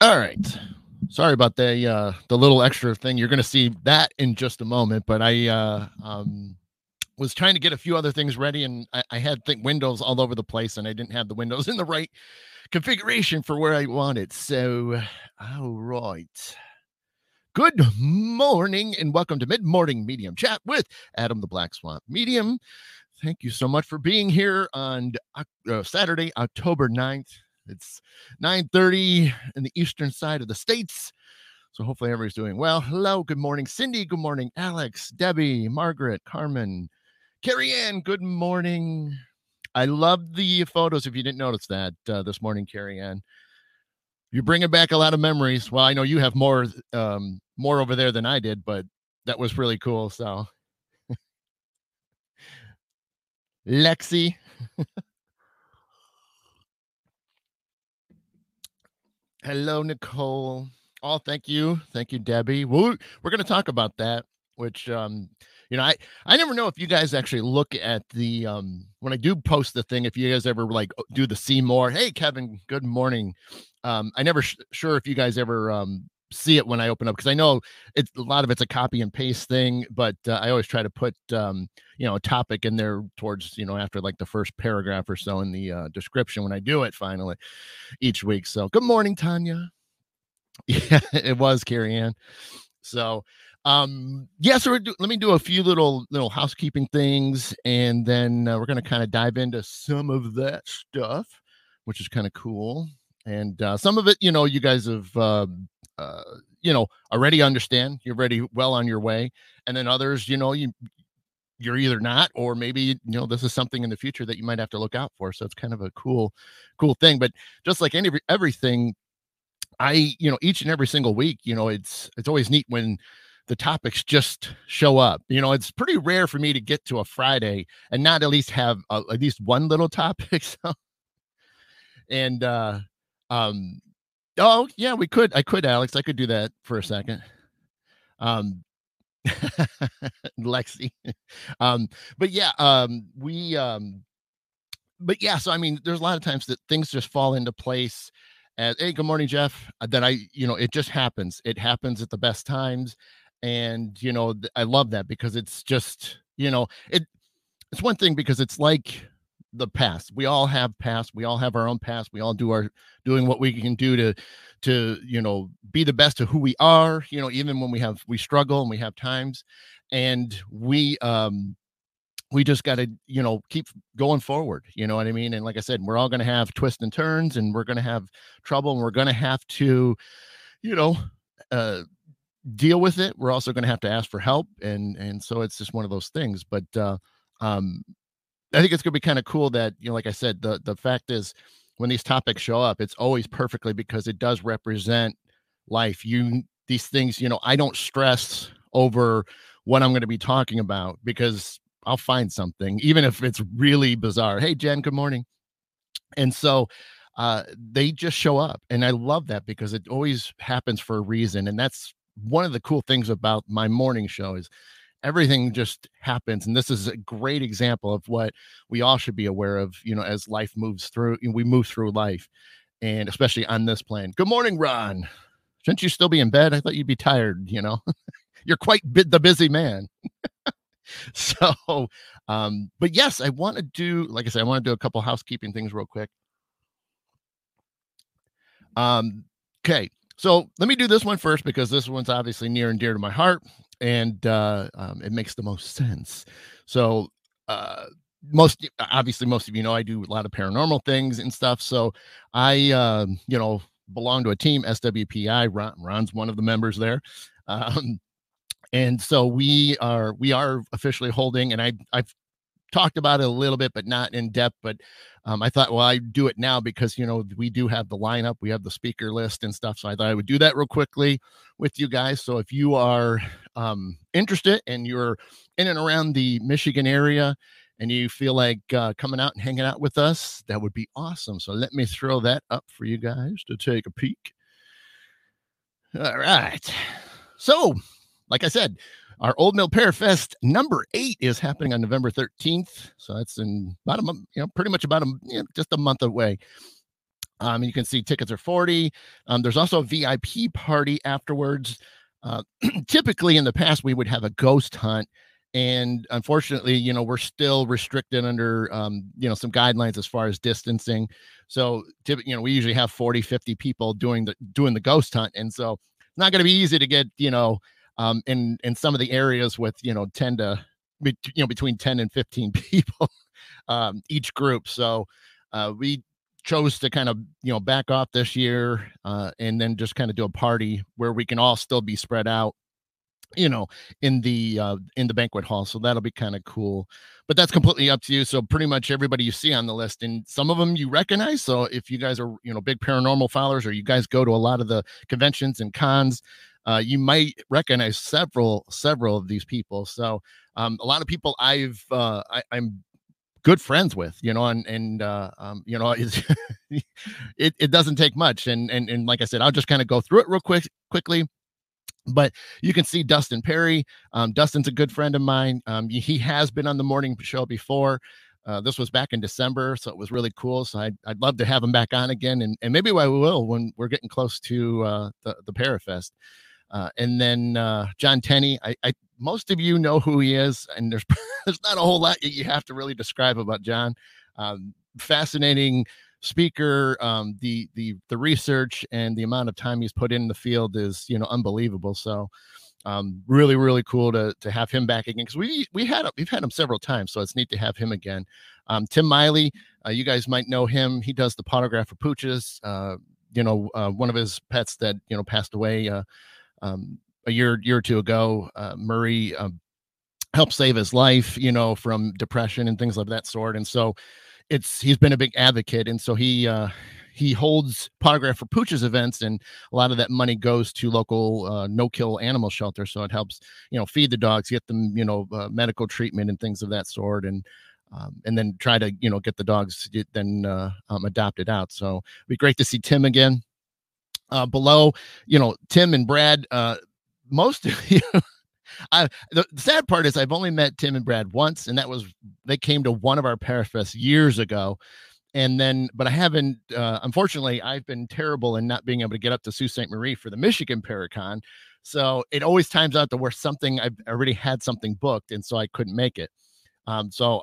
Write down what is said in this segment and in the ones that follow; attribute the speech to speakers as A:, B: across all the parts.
A: All right. Sorry about the uh the little extra thing. You're going to see that in just a moment, but I uh um was trying to get a few other things ready and I, I had think windows all over the place and I didn't have the windows in the right configuration for where I wanted. So, all right. Good morning and welcome to Mid Morning Medium Chat with Adam the Black Swamp Medium. Thank you so much for being here on uh, Saturday, October 9th. It's 9:30 in the eastern side of the states. So hopefully everybody's doing well. Hello, good morning, Cindy. Good morning, Alex, Debbie, Margaret, Carmen, Carrie Ann. Good morning. I love the photos. If you didn't notice that uh, this morning, Carrie Ann, you're bringing back a lot of memories. Well, I know you have more, um, more over there than I did, but that was really cool. So, Lexi. Hello, Nicole. Oh, thank you. Thank you, Debbie. We're, we're going to talk about that, which, um, you know, I, I never know if you guys actually look at the, um, when I do post the thing, if you guys ever like do the see more, hey, Kevin, good morning. Um, I never sh- sure if you guys ever, um, see it when I open up because I know it's a lot of it's a copy and paste thing, but uh, I always try to put um, you know a topic in there towards you know after like the first paragraph or so in the uh, description when I do it finally each week. So good morning, Tanya. Yeah, it was Carrie Ann. So um yeah so do, let me do a few little little housekeeping things and then uh, we're going to kind of dive into some of that stuff which is kind of cool and uh, some of it you know you guys have uh, uh, you know already understand you're already well on your way and then others you know you you're either not or maybe you know this is something in the future that you might have to look out for so it's kind of a cool cool thing but just like any everything i you know each and every single week you know it's it's always neat when the topics just show up you know it's pretty rare for me to get to a friday and not at least have a, at least one little topic so and uh um Oh, yeah, we could. I could, Alex. I could do that for a second. Um, Lexi. um, but yeah, um, we, um, but yeah, so I mean, there's a lot of times that things just fall into place. As hey, good morning, Jeff. Uh, that I, you know, it just happens. It happens at the best times, and you know, I love that because it's just, you know, it. It's one thing because it's like the past. We all have past. We all have our own past. We all do our doing what we can do to to you know be the best of who we are. You know, even when we have we struggle and we have times, and we um we just got to you know keep going forward you know what i mean and like i said we're all going to have twists and turns and we're going to have trouble and we're going to have to you know uh deal with it we're also going to have to ask for help and and so it's just one of those things but uh um I think it's going to be kind of cool that you know, like I said, the the fact is when these topics show up, it's always perfectly because it does represent life. You these things, you know, I don't stress over what I'm going to be talking about because I'll find something, even if it's really bizarre. Hey, Jen, good morning. And so uh, they just show up, and I love that because it always happens for a reason, and that's one of the cool things about my morning show is everything just happens and this is a great example of what we all should be aware of you know as life moves through we move through life and especially on this plane good morning ron. Shouldn't you still be in bed? I thought you'd be tired you know? You're quite the busy man. So um but yes i want to do like i said i want to do a couple housekeeping things real quick. Um okay so let me do this one first because this one's obviously near and dear to my heart and uh, um, it makes the most sense. So, uh, most obviously, most of you know I do a lot of paranormal things and stuff. So, I, uh, you know, belong to a team, SWPI. Ron, Ron's one of the members there. Um, and so we are we are officially holding and i i've talked about it a little bit, but not in depth. But um, I thought, well, I do it now because you know we do have the lineup, we have the speaker list and stuff. So I thought I would do that real quickly with you guys. So if you are um, interested and you're in and around the Michigan area and you feel like uh, coming out and hanging out with us, that would be awesome. So let me throw that up for you guys to take a peek. All right. So, like I said, our Old Mill Parafest number eight is happening on November 13th. So that's in about a month, you know, pretty much about a, you know, just a month away. Um, you can see tickets are 40. Um, there's also a VIP party afterwards. Uh, typically in the past, we would have a ghost hunt. And unfortunately, you know, we're still restricted under, um, you know, some guidelines as far as distancing. So, you know, we usually have 40, 50 people doing the, doing the ghost hunt. And so it's not going to be easy to get, you know, um, in, in some of the areas with, you know, 10 to, you know, between 10 and 15 people, um, each group. So, uh, we chose to kind of you know back off this year uh, and then just kind of do a party where we can all still be spread out you know in the uh in the banquet hall. So that'll be kind of cool. But that's completely up to you. So pretty much everybody you see on the list and some of them you recognize. So if you guys are you know big paranormal followers or you guys go to a lot of the conventions and cons uh, you might recognize several several of these people. So um, a lot of people i've uh, I, i'm good friends with, you know, and and uh, um, you know, it it doesn't take much, and and and like I said, I'll just kind of go through it real quick quickly. But you can see Dustin Pari. Um, Dustin's a good friend of mine. Um, he has been on the morning show before. Uh, this was back in December, so it was really cool. So I'd, I'd love to have him back on again, and, and maybe I will when we're getting close to uh, the the Parafest. Uh, and then uh, John Tenney, I, I most of you know who he is, and there's there's not a whole lot you have to really describe about John. Um, fascinating speaker. Um, the the the research and the amount of time he's put in the field is you know unbelievable. So um, really really cool to to have him back again because we we had we've had him several times, so it's neat to have him again. Um, Tim Miley, uh, you guys might know him. He does the potograph for pooches. Uh, you know, uh, one of his pets that you know passed away. Uh, um, a year year or two ago. Uh, Murray um, helped save his life, you know, from depression and things of that sort. And so it's he's been a big advocate, and so he uh, he holds Potograph for Pooches events, and a lot of that money goes to local uh, no kill animal shelter. So it helps you know feed the dogs, get them you know uh, medical treatment and things of that sort, and um, and then try to you know get the dogs then uh, um, adopted out. So it'd be great to see Tim again. Uh, below, you know, Tim and Brad, uh, most of you I the sad part is I've only met Tim and Brad once, and that was they came to one of our Parafests years ago. And then, but I haven't, uh, unfortunately, I've been terrible in not being able to get up to Sault Ste. Marie for the Michigan Paracon. So it always times out to where something I've already had something booked, and so I couldn't make it. Um, so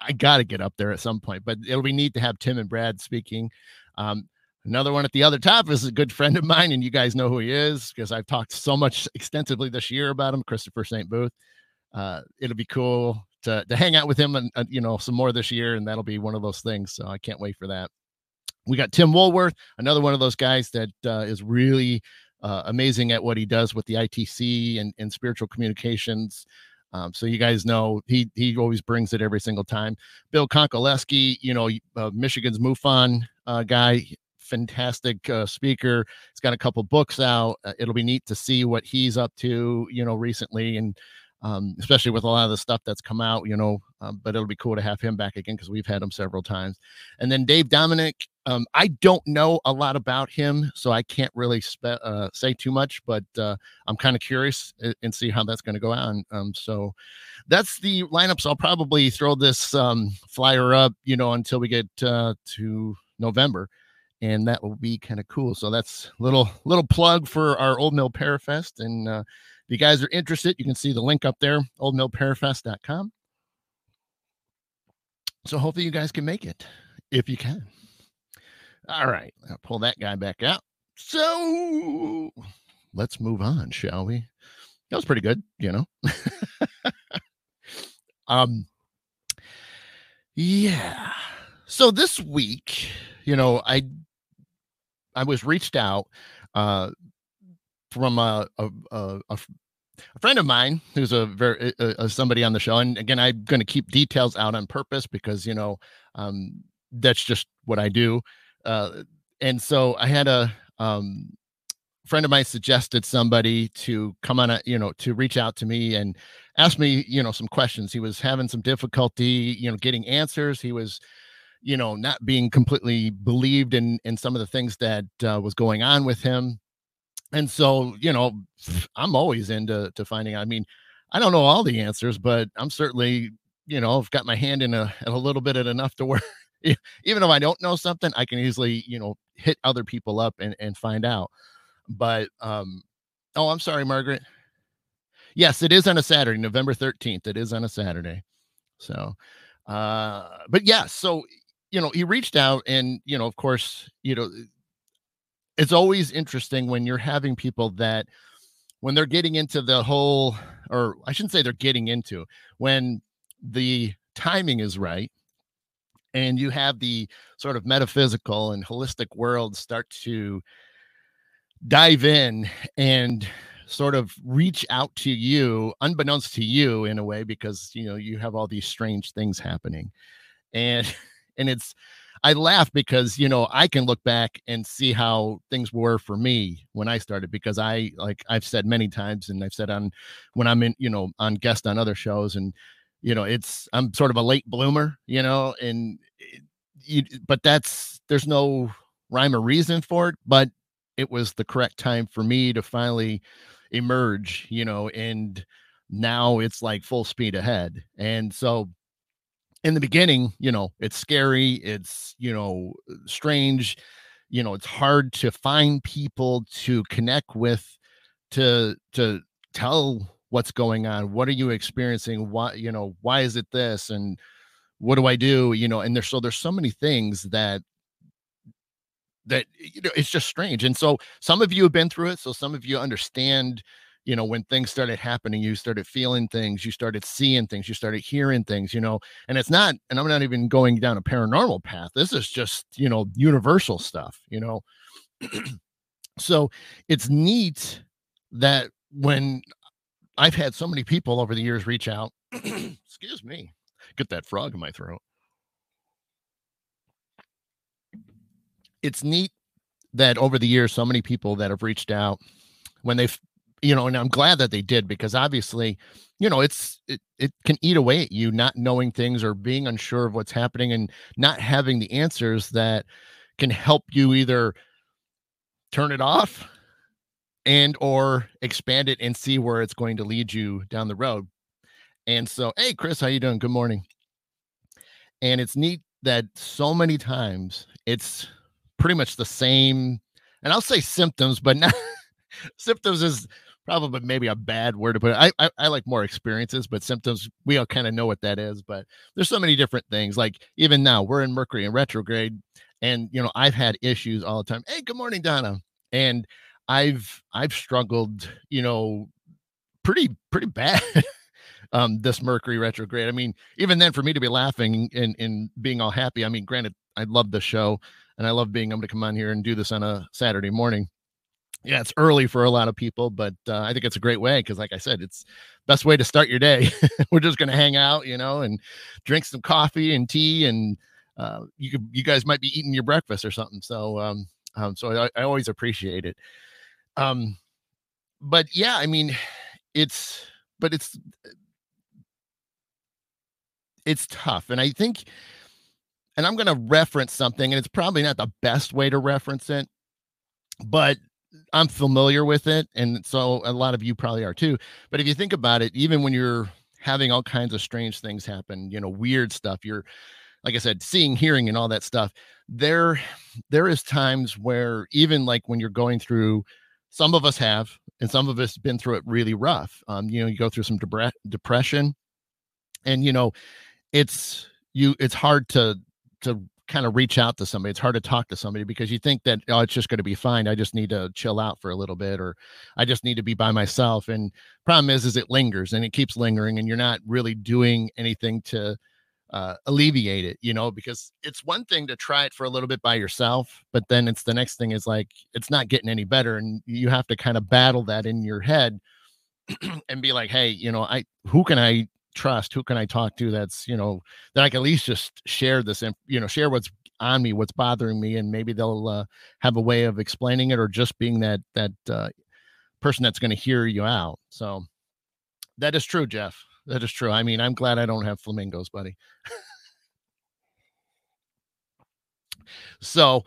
A: I got to get up there at some point, but it'll be neat to have Tim and Brad speaking. Um, Another one at the other top is a good friend of mine, and you guys know who he is because I've talked so much extensively this year about him, Christopher St. Booth. Uh, it'll be cool to, to hang out with him and, uh, you know some more this year, and that'll be one of those things. So I can't wait for that. We got Tim Woolworth, another one of those guys that uh, is really uh, amazing at what he does with the ITC and, and spiritual communications. Um, so you guys know he he always brings it every single time. Bill Konkolesky, you know, uh, Michigan's MUFON uh, guy fantastic uh, speaker. He's got a couple books out. Uh, it'll be neat to see what he's up to, you know, recently, and um, especially with a lot of the stuff that's come out, you know. Um, but it'll be cool to have him back again because we've had him several times. And then Dave Dominic, um, I don't know a lot about him, so I can't really spe- uh, say too much. But uh, I'm kind of curious and, and see how that's going to go on. Um, so that's the lineups. I'll probably throw this um, flyer up, you know, until we get uh, to November and that will be kind of cool. So that's little little plug for our Old Mill Parafest. And uh, if you guys are interested, you can see the link up there, oldmillparafest.com. So hopefully you guys can make it if you can. All right, I'll pull that guy back out. So let's move on, shall we? That was pretty good, you know. um yeah. So this week, you know, I I was reached out uh, from a, a, a, a friend of mine who's a very uh, somebody on the show and again i'm going to keep details out on purpose because you know um, that's just what i do uh, and so i had a um, friend of mine suggested somebody to come on a you know to reach out to me and ask me you know some questions. He was having some difficulty you know getting answers. He was you know, not being completely believed in in some of the things that uh, was going on with him. And so, you know, I'm always into to finding. I mean, I don't know all the answers, but I'm certainly, you know, I've got my hand in a, a little bit at enough to where, even if I don't know something, I can easily, you know, hit other people up and, and find out. But um, oh, I'm sorry, Margaret. Yes, it is on a Saturday, November 13th. It is on a Saturday. So uh, but yeah, so you know, he reached out and you know, of course, you know, eh, it's always interesting when you're having people that when they're getting into the whole or I shouldn't say they're getting into when the timing is right and you have the sort of metaphysical and holistic world start to dive in and sort of reach out to you unbeknownst to you in a way because you know you have all these strange things happening. And and it's i laugh because you know i can look back and see how things were for me when i started because i like i've said many times and i've said on when i'm in you know on guest on other shows and you know it's i'm sort of a late bloomer you know and it, you, but that's there's no rhyme or reason for it but it was the correct time for me to finally emerge you know and now it's like full speed ahead. And so in the beginning you know it's scary it's you know strange you know it's hard to find people to connect with to to tell what's going on what are you experiencing? Why you know why is it this? And what do i do? You know and there's so there's so many things that that you know it's just strange. And so some of you have been through it so some of you understand you know when things started happening you started feeling things you started seeing things you started hearing things you know and it's not and i'm not even going down a paranormal path this is just you know universal stuff you know. So it's neat that when i've had so many people over the years reach out excuse me get that frog in my throat. It's neat that over the years, so many people that have reached out when they've, you know, and I'm glad that they did because obviously, you know, it's it, it can eat away at you not knowing things or being unsure of what's happening and not having the answers that can help you either turn it off and or expand it and see where it's going to lead you down the road. And so, hey Chris, how you doing? Good morning. And it's neat that so many times it's pretty much the same, and I'll say symptoms, but not symptoms is probably maybe a bad word to put it. I, I, I like more experiences, but symptoms we all kind of know what that is. But there's so many different things. Like even now, we're in Mercury in retrograde, and you know I've had issues all the time. Hey, good morning, Donna. And I've I've struggled, you know, pretty pretty bad. um this mercury retrograde i mean even then for me to be laughing and and being all happy i mean granted i love the show and I love being able to come on here and do this on a Saturday morning. Yeah, it's early for a lot of people, but uh, I think it's a great way because, like I said, it's best way to start your day. We're just going to hang out, you know, and drink some coffee and tea, and uh, you could, you guys might be eating your breakfast or something. So, um, um so I, I always appreciate it. Um, but yeah, I mean, it's, but it's, it's tough, and I think and I'm going to reference something, and it's probably not the best way to reference it, but I'm familiar with it. And so a lot of you probably are too. But if you think about it, even when you're having all kinds of strange things happen, you know, weird stuff, you're, like I said, seeing, hearing, and all that stuff, there, there is times where even like when you're going through, some of us have, and some of us been through it really rough. Um, you know, you go through some depre- depression, and you know, it's you, it's hard to to kind of reach out to somebody. It's hard to talk to somebody because you think that oh, it's just going to be fine. I just need to chill out for a little bit, or I just need to be by myself. And problem is, is it lingers and it keeps lingering, and you're not really doing anything to uh, alleviate it. You know, because it's one thing to try it for a little bit by yourself, but then it's the next thing is like it's not getting any better, and you have to kind of battle that in your head and be like, hey, you know, I who can I trust who can i talk to that's you know that i can at least just share this and you know share what's on me what's bothering me and maybe they'll uh, have a way of explaining it or just being that that uh, person that's going to hear you out so. That is true jeff. That is true. I mean i'm glad i don't have flamingos buddy. So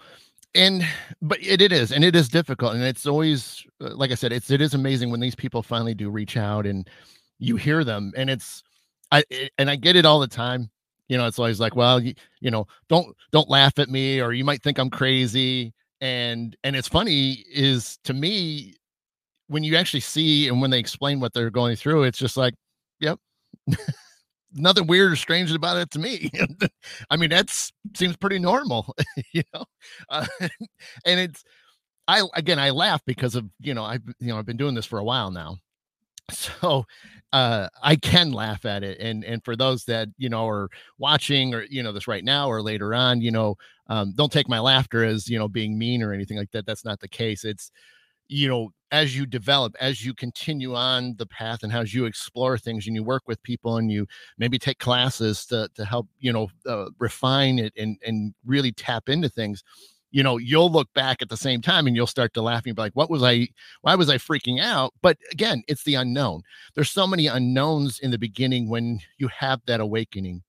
A: and but it, it is and it is difficult and it's always uh, like i said it's it is amazing when these people finally do reach out and you hear them and it's I and I get it all the time. you know it's always like well you, you know don't don't laugh at me or you might think i'm crazy and and it's funny is to me when you actually see and when they explain what they're going through it's just like yep nothing weird or strange about it to me i mean that's seems pretty normal you know uh, and it's i again i laugh because of you know i've you know i've been doing this for a while now so uh i can laugh at it and and for those that you know are watching or you know this right now or later on you know um don't take my laughter as you know being mean or anything like that that's not the case. It's you know as you develop as you continue on the path and as you explore things and you work with people and you maybe take classes to to help you know uh, refine it and and really tap into things you know, you'll look back at the same time and you'll start to laugh and be like, what was I, why was I freaking out? But again, it's the unknown. There's so many unknowns in the beginning when you have that awakening.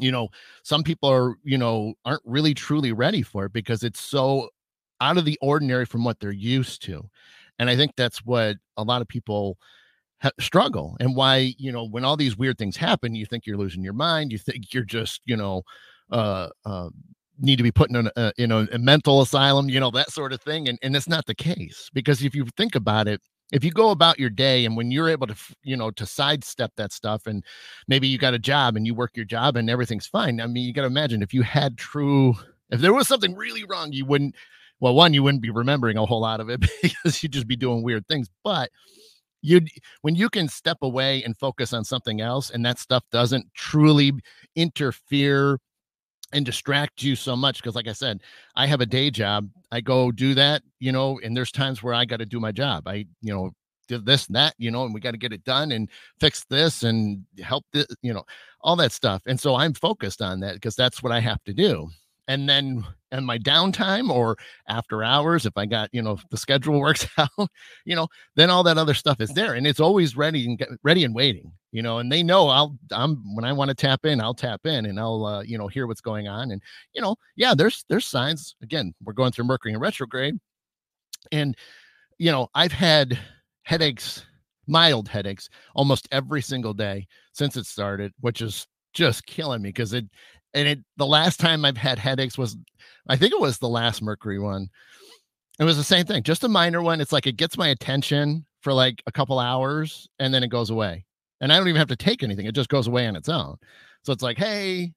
A: You know, some people are, you know, aren't really truly ready for it because it's so out of the ordinary from what they're used to. And I think that's what a lot of people struggle and why, you know, when all these weird things happen, you think you're losing your mind. You think you're just, you know, uh, uh, need to be put in uh, a, you know a mental asylum you know that sort of thing and and that's not the case because if you think about it if you go about your day and when you're able to you know to sidestep that stuff and maybe you got a job and you work your job and everything's fine i mean you got to imagine if you had true if there was something really wrong you wouldn't well one you wouldn't be remembering a whole lot of it because you'd just be doing weird things but you when you can step away and focus on something else and that stuff doesn't truly interfere and distract you so much because like i said i have a day job i go do that you know and there's times where i got to do my job. I you know did this and that you know and we got to get it done and fix this and help this you know all that stuff and so i'm focused on that because that's what i have to do and then and my downtime or after hours if i got you know the schedule works out you know then all that other stuff is there and it's always ready and get ready and waiting you know and they know i'll i'm when i want to tap in i'll tap in and i'll uh, you know hear what's going on and you know yeah there's there's signs again we're going through mercury in retrograde and you know i've had headaches mild headaches almost every single day since it started which is just killing me because it and it the last time I've had headaches was I think it was the last Mercury one. It was the same thing, just a minor one. It's like it gets my attention for like a couple hours and then it goes away. And I don't even have to take anything. It just goes away on its own. So it's like, hey,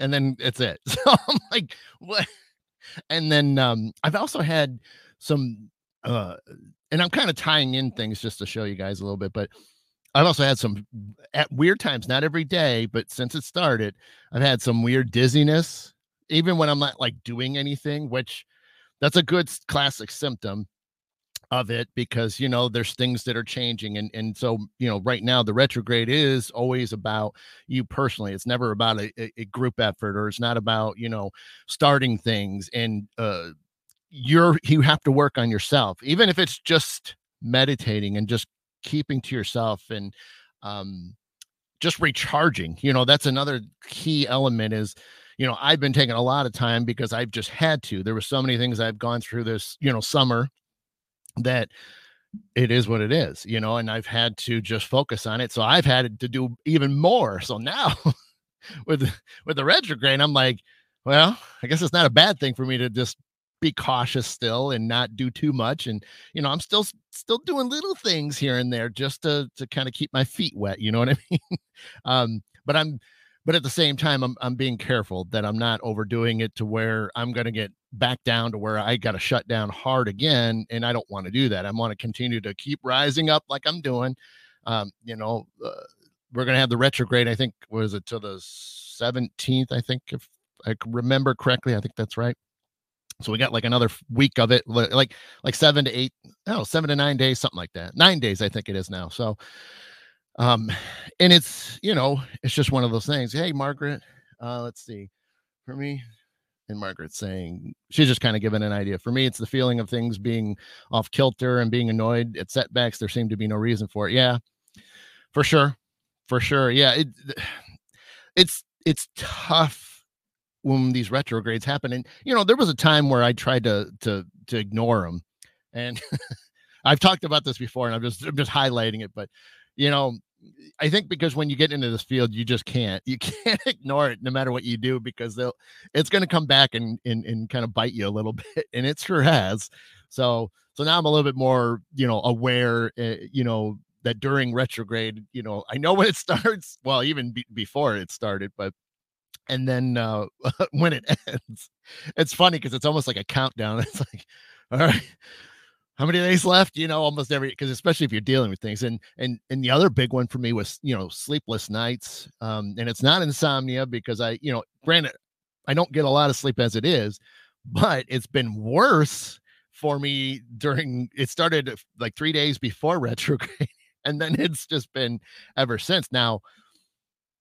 A: and then it's it. So I'm like, what? And then um I've also had some uh and I'm kind of tying in things just to show you guys a little bit, but I've also had some at weird times, not every day, but since it started, I've had some weird dizziness, even when I'm not like doing anything, which that's a good classic symptom of it because you know there's things that are changing and and so you know right now the retrograde is always about you personally it's never about a, a group effort or it's not about you know starting things and uh you're you have to work on yourself even if it's just meditating and just keeping to yourself and um, just recharging. You know, that's another key element is, you know, I've been taking a lot of time because I've just had to. There were so many things I've gone through this, you know, summer that it is what it is, you know, and I've had to just focus on it. So I've had to do even more. So now with with the retrograde, I'm like, well, I guess it's not a bad thing for me to just be cautious still and not do too much and you know i'm still still doing little things here and there just to to kind of keep my feet wet you know what i mean? Um but i'm but at the same time i'm i'm being careful that i'm not overdoing it to where i'm going to get back down to where i got to shut down hard again and i don't want to do that. I want to continue to keep rising up like i'm doing. Um you know uh, we're going to have the retrograde i think was it till the 17th i think if i remember correctly i think that's right so we got like another week of it, like like seven to eight, no, seven to nine days, something like that. Nine days, I think it is now. So, um, and it's you know, it's just one of those things. Hey, Margaret, uh, let's see, for me, and Margaret saying she's just kind of giving an idea. For me, it's the feeling of things being off kilter and being annoyed at setbacks. There seemed to be no reason for it. Yeah, for sure, for sure. Yeah, it, it's it's tough when these retrogrades happen. And you know, there was a time where I tried to to to ignore them, and I've talked about this before, and I'm just I'm just highlighting it. But you know, I think because when you get into this field, you just can't you can't ignore it no matter what you do because they'll it's going to come back and, and and kind of bite you a little bit, and it sure has. So so now I'm a little bit more you know aware, uh, you know that during retrograde, you know I know when it starts. Well, even be, before it started, but and then uh when it ends, it's funny because it's almost like a countdown. It's like, all right how many days left you know almost every because especially if you're dealing with things and and and the other big one for me was you know sleepless nights um and it's not insomnia because i you know granted i don't get a lot of sleep as it is but it's been worse for me during it started like three days before retrograde and then it's just been ever since now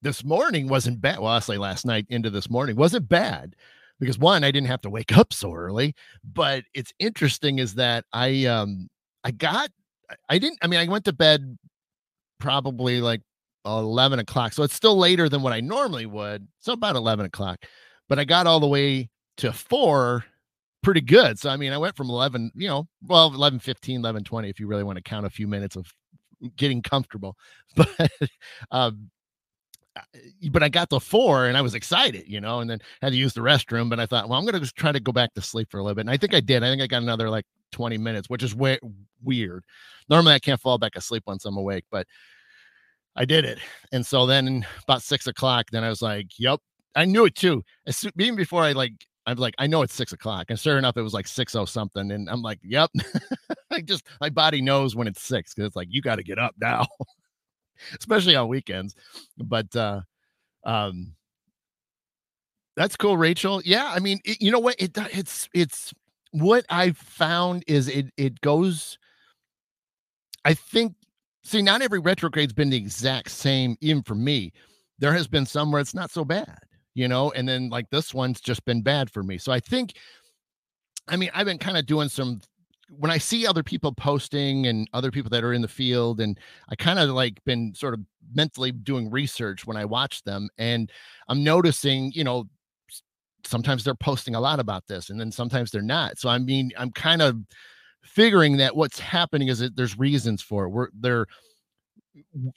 A: this morning wasn't bad well i say last night into this morning wasn't bad because one, I didn't have to wake up so early. But it's interesting is that I um I got I didn't I mean I went to bed probably like 11 o'clock. So it's still later than what I normally would. So about 11 o'clock. But I got all the way to four pretty good. So I mean I went from 11, you know, well 11 15, 11 20 if you really want to count a few minutes of getting comfortable. But um but I got the four and I was excited, you know, and then had to use the restroom. But I thought, well, I'm going to just try to go back to sleep for a little bit. And I think I did. I think I got another like 20 minutes, which is weird. Normally I can't fall back asleep once I'm awake, but I did it. And so then about six o'clock, then I was like, yep, I knew it too. As soon, even before I like, I'm like, I know it's six o'clock. And sure enough, it was like six oh something. And I'm like, yep. I just, my body knows when it's six because it's like, you got to get up now. especially on weekends. But uh um that's cool, Rachel. Yeah, I mean, it, you know what? It it's it's what I've found is it it goes. I think. See, not every retrograde's been the exact same. Even for me, there has been some where it's not so bad, you know, and then like this one's just been bad for me. So I think, I mean, I've been kind of doing some when I see other people posting and other people that are in the field, and I kind of like been sort of mentally doing research when I watch them, and I'm noticing, you know, sometimes they're posting a lot about this, and then sometimes they're not. So I mean, I'm kind of figuring that what's happening is that there's reasons for it. We're they're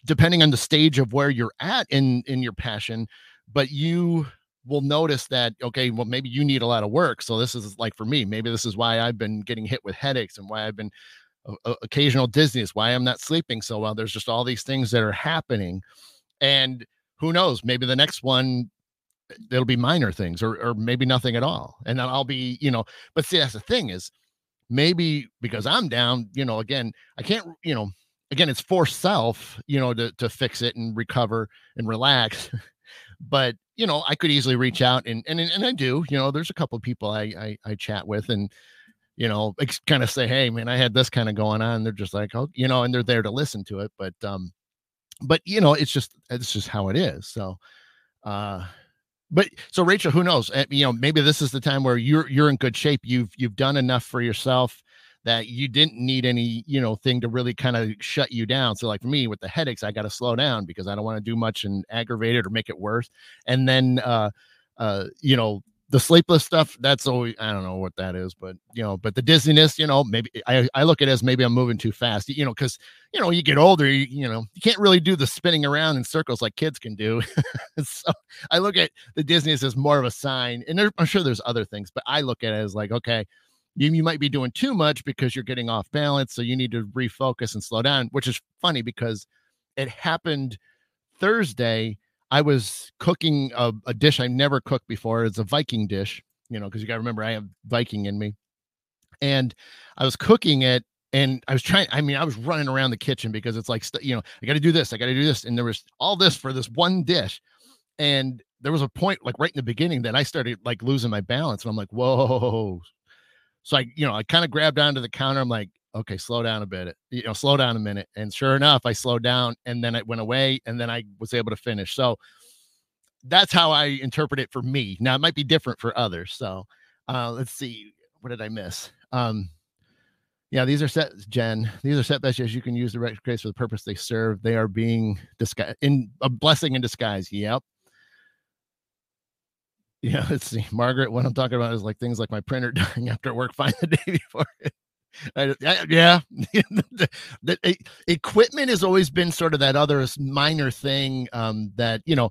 A: depending on the stage of where you're at in in your passion, but you will notice that okay well maybe you need a lot of work so this is like for me maybe this is why i've been getting hit with headaches and why i've been uh, occasional dizziness why i'm not sleeping so well there's just all these things that are happening and who knows maybe the next one it'll be minor things or, or maybe nothing at all and then i'll be you know but see that's the thing is maybe because i'm down you know again i can't you know again it's for self you know to, to fix it and recover and relax but you know, I could easily reach out and and and I do. You know, there's a couple of people I I, I chat with and you know, kind of say, hey, man, I had this kind of going on. They're just like, oh, you know, and they're there to listen to it. But um, but you know, it's just it's just how it is. So uh but so Rachel, who knows? Eh, you know, maybe this is the time where you're you're in good shape. You've you've done enough for yourself that you didn't need any, you know, thing to really kind of shut you down. So like for me with the headaches, I got to slow down because I don't want to do much and aggravate it or make it worse. And then uh uh you know, the sleepless stuff that's always i don't know what that is but you know but the dizziness you know maybe i, I look at it as maybe i'm moving too fast you know because you know you get older you, you know you can't really do the spinning around in circles like kids can do so i look at the dizziness as more of a sign and there, i'm sure there's other things but i look at it as like okay you, you might be doing too much because you're getting off balance. So you need to refocus and slow down, which is funny because it happened Thursday. I was cooking a, a dish I never cooked before. It's a Viking dish, you know, because you got to remember I have Viking in me. And I was cooking it and I was trying, I mean, I was running around the kitchen because it's like, you know, I got to do this, I got to do this. And there was all this for this one dish. And there was a point like right in the beginning that I started like losing my balance. And I'm like, whoa, so I, you know, I kind of grabbed onto the counter. I'm like, okay, slow down a bit, you know, slow down a minute. And sure enough, I slowed down and then it went away and then I was able to finish. So that's how I interpret it for me. Now it might be different for others. So uh, let's see. What did I miss? Um, yeah, these are set, Jen. These are set as you can use the retrogrades for the purpose they serve. They are being disguised in a blessing in disguise. Yep. Yeah, let's see. Margaret, what I'm talking about is like things like my printer dying after work, find the day before. I, I, yeah, the, the, equipment has always been sort of that other minor thing um, that you know,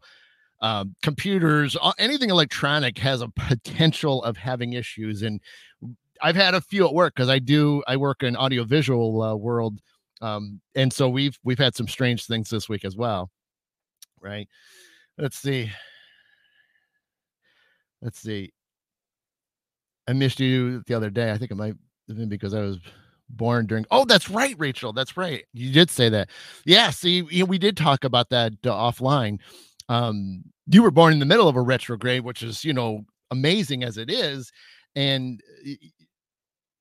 A: uh, computers, anything electronic has a potential of having issues, and I've had a few at work because I do I work in audiovisual uh, world, um, and so we've we've had some strange things this week as well. Right? Let's see. Let's see. I missed you the other day. I think it might have been because I was born during. Oh, that's right, Rachel. That's right. You did say that. Yeah. See, we did talk about that uh, offline. Um, you were born in the middle of a retrograde, which is you know amazing as it is, and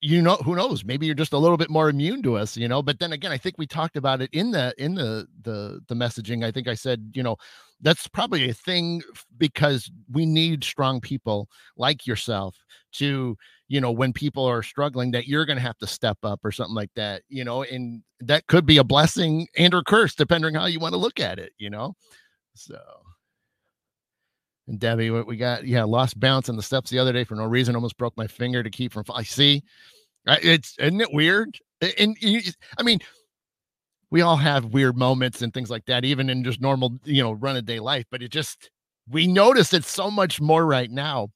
A: you know who knows maybe you're just a little bit more immune to us you know but then again i think we talked about it in the in the the the messaging i think i said you know that's probably a thing because we need strong people like yourself to you know when people are struggling that you're going to have to step up or something like that you know and that could be a blessing and or curse depending how you want to look at it you know so and Debbie, what we got? Yeah, lost balance on the steps the other day for no reason. Almost broke my finger to keep from. I see. It's isn't it weird? And, and I mean, we all have weird moments and things like that, even in just normal, you know, run a day life. But it just we notice it so much more right now.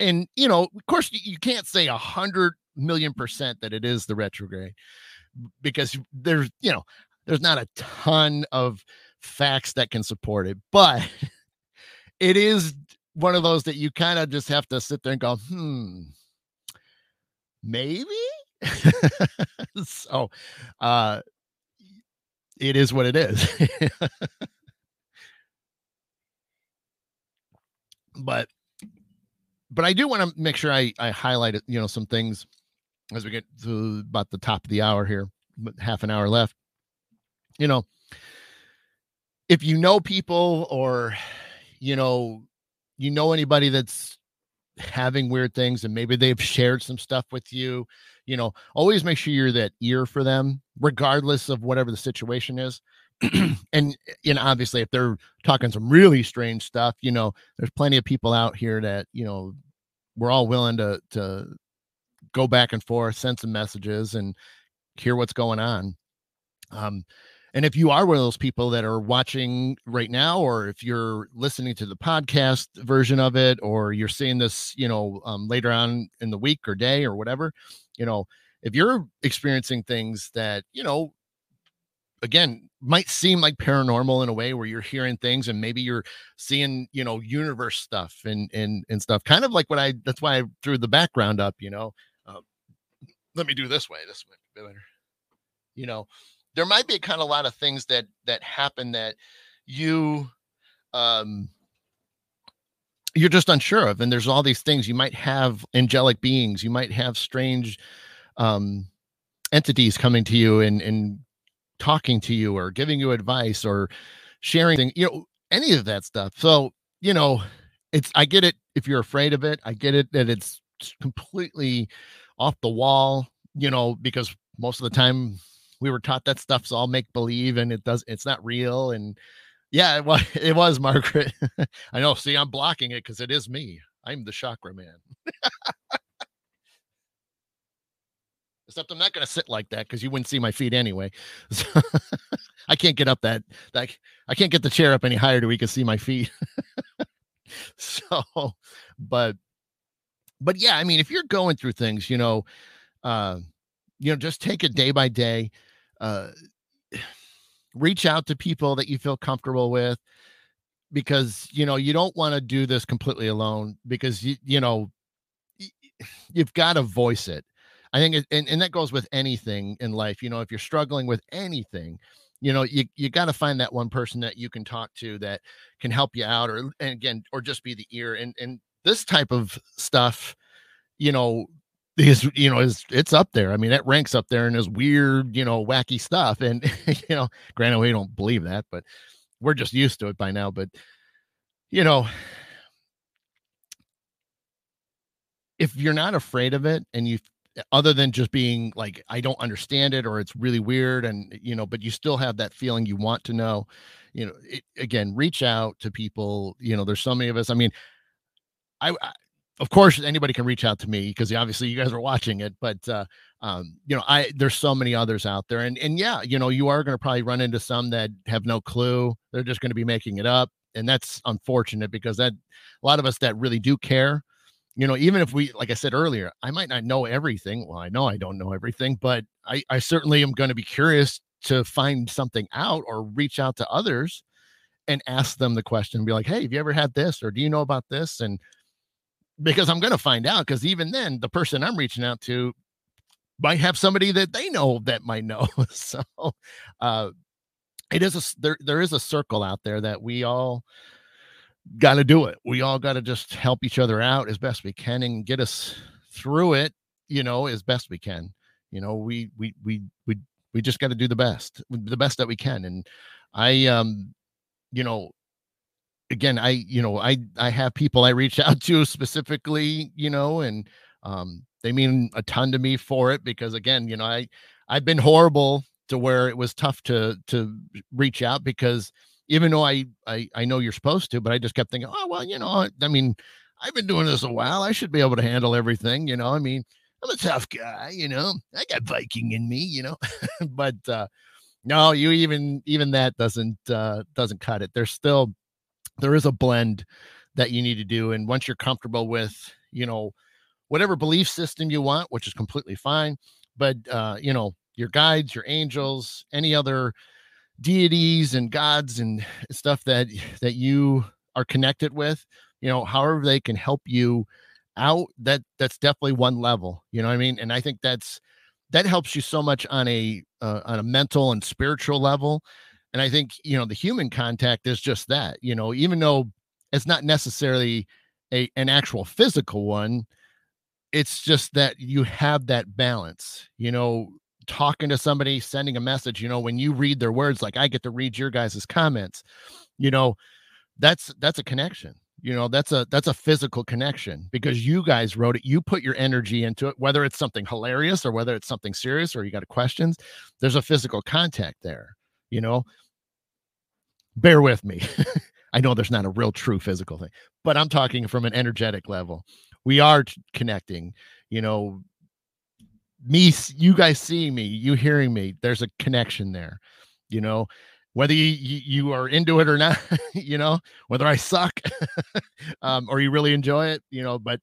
A: And you know, of course, you can't say a hundred million percent that it is the retrograde because there's you know there's not a ton of facts that can support it, but it is one of those that you kind of just have to sit there and go, hmm, maybe. so, uh, it is what it is. but, but I do want to make sure I I highlight you know, some things as we get to about the top of the hour here, half an hour left. You know, if you know people or you know, you know anybody that's having weird things and maybe they've shared some stuff with you, you know, always make sure you're that ear for them, regardless of whatever the situation is. and you know, obviously, if they're talking some really strange stuff, you know, there's plenty of people out here that you know we're all willing to to go back and forth, send some messages, and hear what's going on. Um, and if you are one of those people that are watching right now, or if you're listening to the podcast version of it, or you're seeing this, you know, um, later on in the week or day or whatever, you know, if you're experiencing things that, you know, again, might seem like paranormal in a way where you're hearing things and maybe you're seeing, you know, universe stuff and and and stuff, kind of like what I. That's why I threw the background up. You know, uh, let me do this way. This might be better. You know, there might be a kind of a lot of things that that happen that you um you're just unsure of and there's all these things. You might have angelic beings. You might have strange um entities coming to you and and talking to you or giving you advice or sharing you know any of that stuff. So you know it's i get it if you're afraid of it. I get it that it's completely off the wall you know because most of the time we were taught that stuff's all make believe and it does it's not real and yeah it was it was margaret. I know see i'm blocking it because it is me. I'm the chakra man. Except i'm not going to sit like that because you wouldn't see my feet anyway. I can't get up that like i can't get the chair up any higher to we can see my feet. So but but yeah i mean if you're going through things you know uh you know just take it day by day uh, reach out to people that you feel comfortable with because you know you don't want to do this completely alone because you you know you've got to voice it. I think it, and, and that goes with anything in life you know if you're struggling with anything you know you, you got to find that one person that you can talk to that can help you out or and again or just be the ear and and this type of stuff you know because you know is it's up there. I mean, it ranks up there and is weird, you know, wacky stuff. And you know, granted, we don't believe that, but we're just used to it by now. But you know, if you're not afraid of it and you other than just being like i don't understand it or it's really weird and you know but you still have that feeling you want to know you know it, again reach out to people you know there's so many of us i mean I, I of course, anybody can reach out to me because obviously you guys are watching it. But uh, um, you know, I there's so many others out there, and and yeah, you know, you are going to probably run into some that have no clue. They're just going to be making it up, and that's unfortunate because that a lot of us that really do care. You know, even if we, like I said earlier, I might not know everything. Well, I know I don't know everything, but I, I certainly am going to be curious to find something out or reach out to others and ask them the question and be like, hey, have you ever had this? Or do you know about this? And because I'm going to find out, because even then, the person I'm reaching out to might have somebody that they know that might know. so, uh, it is a there there is a circle out there that we all got to do it. We all got to just help each other out as best we can and get us through it, you know, as best we can. You know, we we we we we just got to do the best, the best that we can. And I um you know, again, I, you know, I, I have people I reach out to specifically, you know, and um, they mean a ton to me for it because again, you know, I, I've been horrible to where it was tough to, to reach out because even though I, I, I know you're supposed to, but I just kept thinking, oh, well, you know, I mean, I've been doing this a while. I should be able to handle everything, you know, I mean, I'm a tough guy, you know, I got Viking in me, you know, but, uh, no, you even even that doesn't uh doesn't cut it. There's still there is a blend that you need to do and once you're comfortable with, you know, whatever belief system you want, which is completely fine, but uh, you know, your guides, your angels, any other deities and gods and stuff that that you are connected with, you know, however they can help you out, that that's definitely one level, you know what I mean? And I think that's that helps you so much on a uh, on a mental and spiritual level and i think you know the human contact is just that you know even though it's not necessarily a an actual physical one it's just that you have that balance you know talking to somebody sending a message you know when you read their words like i get to read your guys' comments you know that's that's a connection you know that's a that's a physical connection because you guys wrote it you put your energy into it whether it's something hilarious or whether it's something serious or you got questions there's a physical contact there you know bear with me i know there's not a real true physical thing but i'm talking from an energetic level we are connecting you know me you guys seeing me you hearing me there's a connection there you know whether you, you are into it or not, you know, whether I suck um, or you really enjoy it, you know, but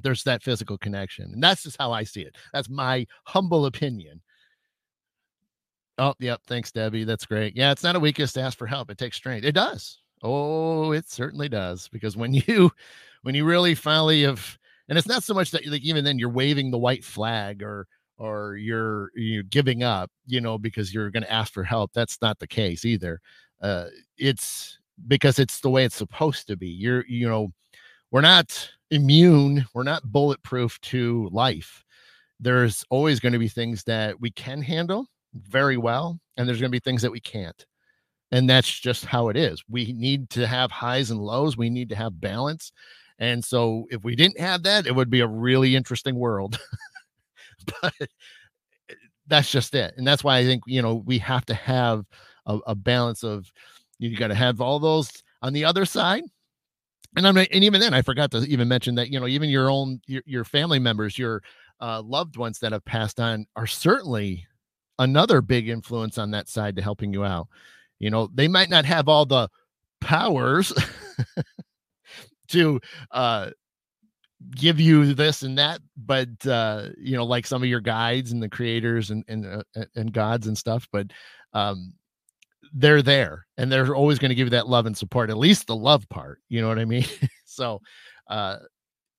A: there's that physical connection. And that's just how I see it. That's my humble opinion. Oh, yep. Thanks, Debbie. That's great. Yeah, it's not a weakness to ask for help. It takes strength. It does. Oh, it certainly does. Because when you when you really finally have and it's not so much that like even then you're waving the white flag or or you're you're giving up, you know, because you're to ask for help. That's not the case either. Uh, it's because it's the way it's supposed to be. You're, you know, we're not immune, we're not bulletproof to life. There's always going to be things that we can handle very well, and there's going to be things that we can't. And that's just how it is. We need to have highs and lows, we need to have balance. And so, if we didn't have that, it would be a really interesting world. but eh, that's just it. And that's why I think, you know, we have to have a, a balance of you got to have all those on the other side. And I'm and even then I forgot to even mention that, you know, even your own your, your family members, your uh, loved ones that have passed on are certainly another big influence on that side to helping you out. You know, they might not have all the powers to uh give you this and that but uh you know like some of your guides and the creators and and uh, and gods and stuff but um they're there and they're always going to give you that love and support at least the love part you know what i mean so uh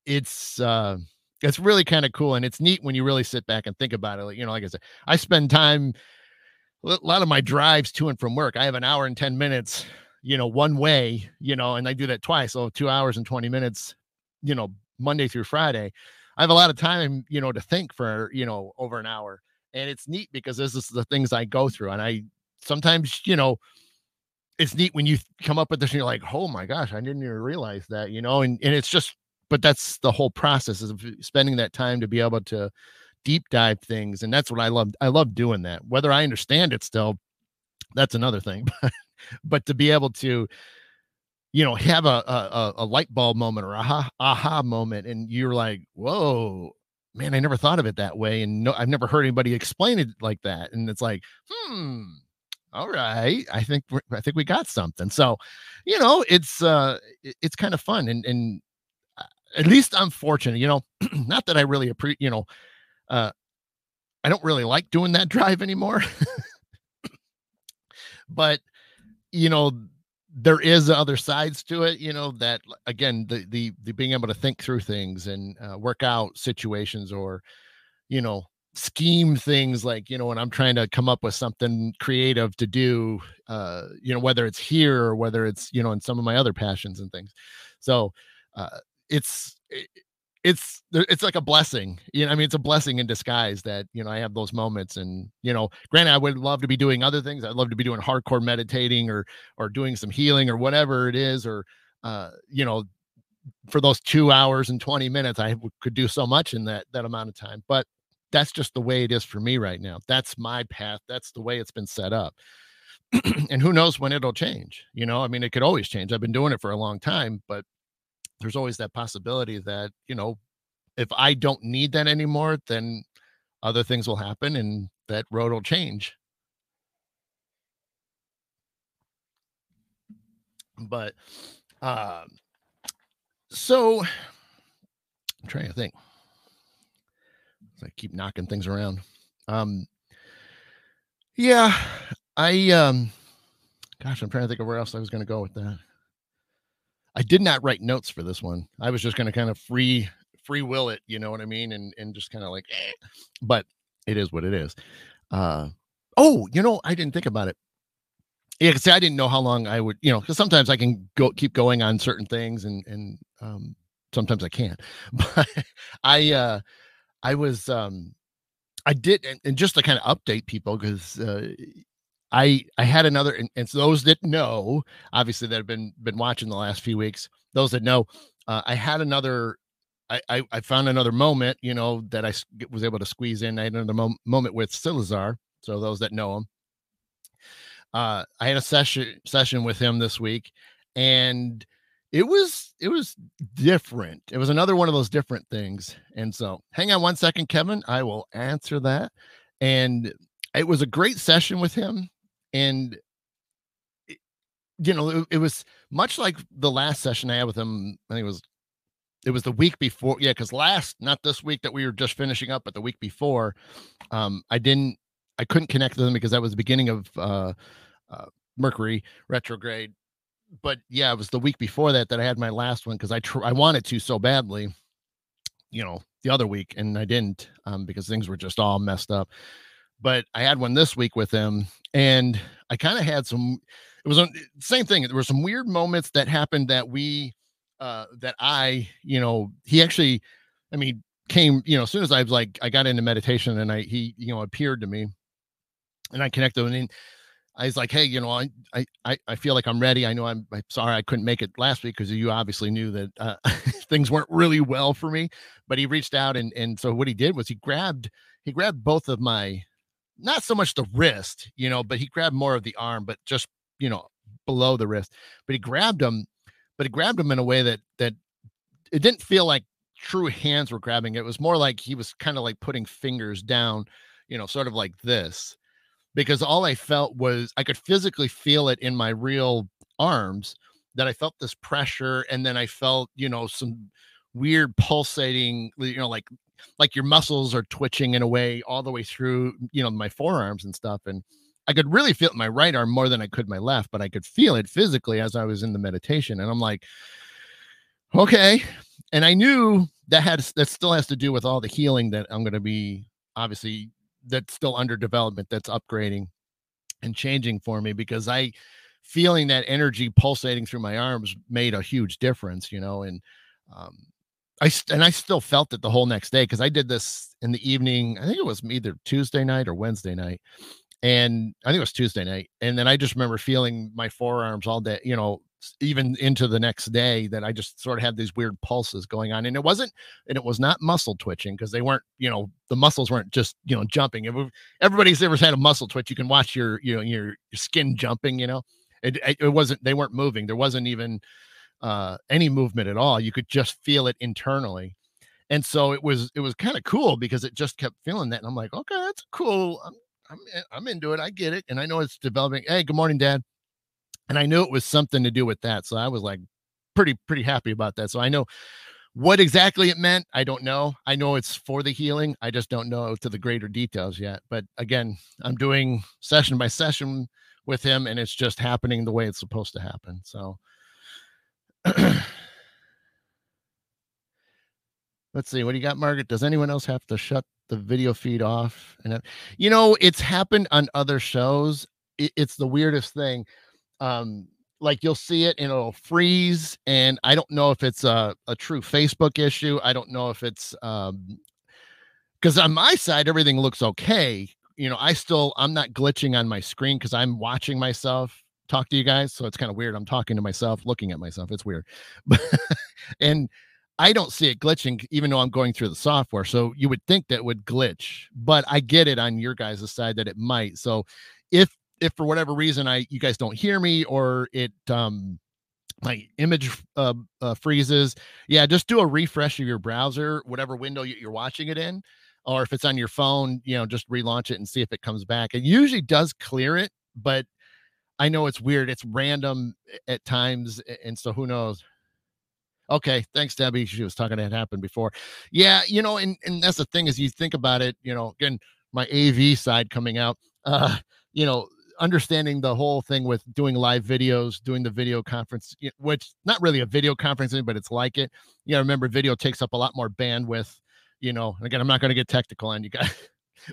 A: it's uh it's really kind of cool and it's neat when you really sit back and think about it like, you know like i said i spend time a lot of my drives to and from work i have an hour and 10 minutes you know one way you know and i do that twice so two hours and 20 minutes you know Monday through Friday, I have a lot of time, you know, to think for, you know, over an hour. And it's neat because this is the things I go through. And I sometimes, you know, it's neat when you come up with this and you're like, oh my gosh, I didn't even realize that, you know, and, and it's just, but that's the whole process of spending that time to be able to deep dive things. And that's what I love. I love doing that. Whether I understand it still, that's another thing. But, to be able to you know, have a, a, a light bulb moment or aha, aha moment. And you're like, whoa, man, I never thought of it that way. And no, I've never heard anybody explain it like that. And it's like, hmm, all right, I think I think we got something. So, you know, it's uh it's kind of fun and and at least I'm fortunate, you know, not that I really appreciate, you know, uh I don't really like doing that drive anymore. but you know, there is other sides to it, you know, that again, the the the being able to think through things and uh, work out situations or you know, scheme things like you know when i'm trying to come up with something creative to do uh you know whether it's here or whether it's you know in some of my other passions and things so uh it's it's it's like a blessing you know i mean it's a blessing in disguise that you know i have those moments and you know granted i would love to be doing other things i'd love to be doing hardcore meditating or or doing some healing or whatever it is or uh you know for those two hours and 20 minutes i could do so much in that that amount of time but that's just the way it is for me right now. That's my path. That's the way it's been set up. and who knows when it'll change? You know, I mean, it could always change. I've been doing it for a long time, but there's always that possibility that, you know, if I don't need that anymore, then other things will happen and that road will change. But, uh, so I'm trying to think. I keep knocking things around. Um, yeah, I um, gosh, I'm trying to think of where else I was going to go with that. I did not write notes for this one. I was just going to kind of free free will it, you know what I mean, and and just kind of like, eh. but it is what it is. Uh, oh, you know, I didn't think about it. Yeah, see, I didn't know how long I would, you know, because sometimes I can go keep going on certain things, and and um, sometimes I can't. But I uh, I was um I did and, and just to kind of update people because uh, I I had another and, and so those that know obviously that have been been watching the last few weeks those that know uh, I had another I, I, I found another moment you know that I was able to squeeze in I had another mo- moment with Silasar so those that know him uh I had a session session with him this week and it was it was different. It was another one of those different things. And so, hang on one second, Kevin. I will answer that. And it was a great session with him. And it, you know, it, it, was much like the last session I had with him. I think it was it was the week before. Yeah, because last, not this week that we were just finishing up, but the week before, um, I didn't, I couldn't connect with him because that was the beginning of uh, uh Mercury retrograde but yeah, it was the week before that that I had my last one because I tr- I wanted to so badly, you know, the other week, and I didn't um, because things were just all messed up. But I had one this week with him, and I kind of had some. It was a same thing. There were some weird moments that happened that we, uh, that I, you know, he actually, I mean, came, you know, as soon as I was like, I got into meditation and I, he, you know, appeared to me, and I connected, and I was like, hey, you know, I I I feel like I'm ready. I know I'm, I'm sorry I couldn't make it last week because you obviously knew that uh, things weren't really well for me. But he reached out and and so what he did was he grabbed he grabbed both of my not so much the wrist, you know, but he grabbed more of the arm, but just you know below the wrist. But he grabbed him, but he grabbed him in a way that that it didn't feel like true hands were grabbing. It was more like he was kind of like putting fingers down, you know, sort of like this because all I felt was I could physically feel it in my real arms that I felt this pressure and then I felt, you know, some weird pulsating, you know, like like your muscles are twitching in a way all the way through, you know, my forearms and stuff and I could really feel my right arm more than I could my left, but I could feel it physically as I was in the meditation and I'm like okay. And I knew that had that still has to do with all the healing that I'm going to be obviously that's still under development that's upgrading and changing for me because I feeling that energy pulsating through my arms made a huge difference, you know, and um I and I still felt it the whole next day because I did this in the evening. I think it was either Tuesday night or Wednesday night. And I think it was Tuesday night. And then I just remember feeling my forearms all day, you know, even into the next day that I just sort of had these weird pulses going on. And it wasn't, and it was not muscle twitching because they weren't, you know, the muscles weren't just, you know, jumping. Everybody's ever had a muscle twitch, you can watch your, you know, your, your skin jumping, you know, It, it wasn't, they weren't moving. There wasn't even uh, any movement at all. You could just feel it internally. And so it was, it was kind of cool because it just kept feeling that. And I'm like, okay, that's cool. I'm, I'm, I'm into it. I get it. And I know it's developing. Hey, good morning, dad. And I knew it was something to do with that. So I was like pretty, pretty happy about that. So I know what exactly it meant, I don't know. I know it's for the healing. I just don't know to the greater details yet. But again, I'm doing session by session with him, and it's just happening the way it's supposed to happen. So let's see what do you got, Margaret? Does anyone else have to shut the video feed off? And you know, it's happened on other shows. it's the weirdest thing. Um, like you'll see it and it'll freeze and i don't know if it's a, a true facebook issue i don't know if it's um because on my side everything looks okay you know i still i'm not glitching on my screen because i'm watching myself talk to you guys so it's kind of weird i'm talking to myself looking at myself it's weird and i don't see it glitching even though i'm going through the software so you would think that would glitch but i get it on your guys' side that it might so if if for whatever reason I you guys don't hear me or it um my image uh, uh, freezes, yeah, just do a refresh of your browser, whatever window you're watching it in, or if it's on your phone, you know, just relaunch it and see if it comes back. It usually does clear it, but I know it's weird. It's random at times, and so who knows? Okay, thanks, Debbie. She was talking that happened before. Yeah, you know, and and that's the thing is you think about it. You know, again, my AV side coming out. Uh, you know, understanding the whole thing with doing live videos, doing the video conference, which not really a video conferencing, but it's like it. You know, remember video takes up a lot more bandwidth. You know, and again, I'm not going to get technical on you guys,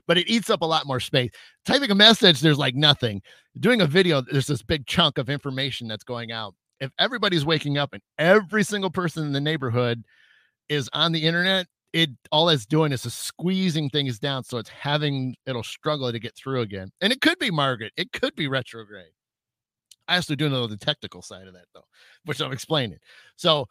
A: but it eats up a lot more space. Typing a message, there's like nothing. Doing a video, there's this big chunk of information that's going out. If everybody's waking up and every single person in the neighborhood is on the internet, it all it's doing is squeezing things down so it's having it'll struggle to get through again and it could be margaret it could be retrograde i actually do know the technical side of that though which i'm explaining so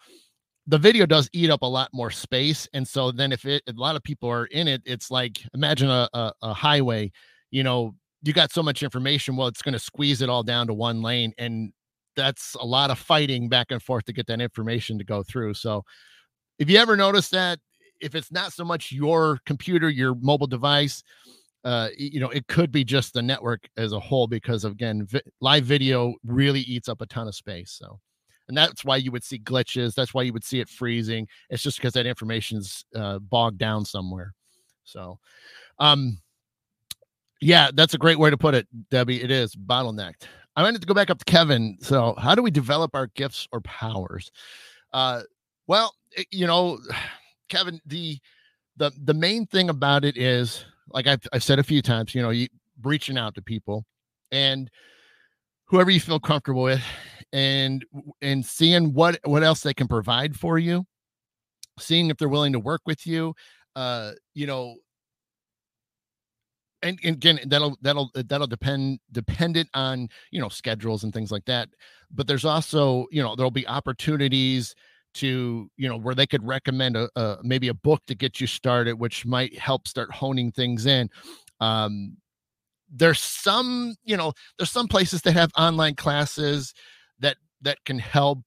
A: the video does eat up a lot more space and so then if it a lot of people are in it it's like imagine a, a, a highway you know you got so much information well it's going to squeeze it all down to one lane and that's a lot of fighting back and forth to get that information to go through so if you ever notice that if it's not so much your computer, your mobile device, uh, you know, it could be just the network as a whole because again, vi- live video really eats up a ton of space. So, and that's why you would see glitches. That's why you would see it freezing. It's just because that information's uh, bogged down somewhere. So, um, yeah, that's a great way to put it, Debbie. It is bottlenecked. I wanted to go back up to Kevin. So, how do we develop our gifts or powers? Uh, well, you know, Kevin, the the the main thing about it is, like I've, I've said a few times, you know, you reaching out to people and whoever you feel comfortable with, and and seeing what what else they can provide for you, seeing if they're willing to work with you, uh, you know, and, and, again that'll that'll that'll depend dependent on you know schedules and things like that but there's also you know there'll be opportunities to you know where they could recommend a, a, maybe a book to get you started which might help start honing things in um there's some you know there's some places that have online classes that that can help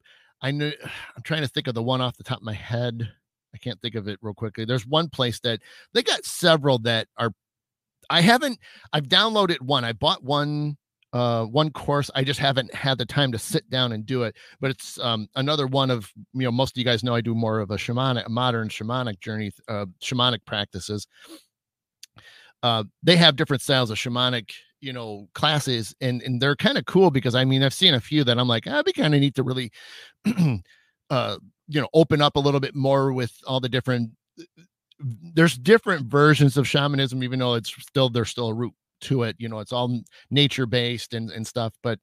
A: i know i'm trying to think of the one off the top of my head i can't think of it real quickly there's one place that they got several that are i haven't i've downloaded one i bought one uh, one course. I just haven't had the time to sit down and do it. But it's um, another one of you know most of you guys know I do more of a shamanic, modern shamanic journey, uh, shamanic practices. Uh, they have different styles of shamanic you know classes and and they're kind of cool because i mean i've seen a few that i'm like i'd be kind of neat to really uh you know open up a little bit more with all the different there's different versions of shamanism even though it's still there's still a root to it you know it's all nature based and, and stuff but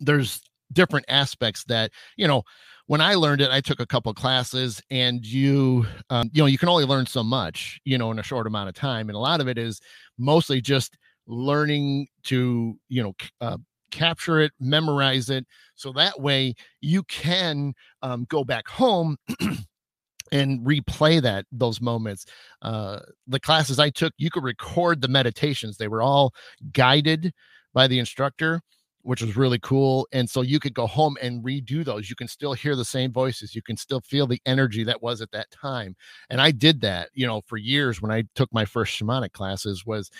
A: there's different aspects that you know when i learned it i took a couple classes and you um, you know you can only learn so much you know in a short amount of time and a lot of it is mostly just learning to you know uh, capture it memorize it so that way you can um, go back home and replay that those moments uh the classes i took you could record the meditations they were all guided by the instructor which was really cool. And so you could go home and redo those. You can still hear the same voices. You can still feel the energy that was at that time. And I did that, you know, for years when I took my first shamanic classes was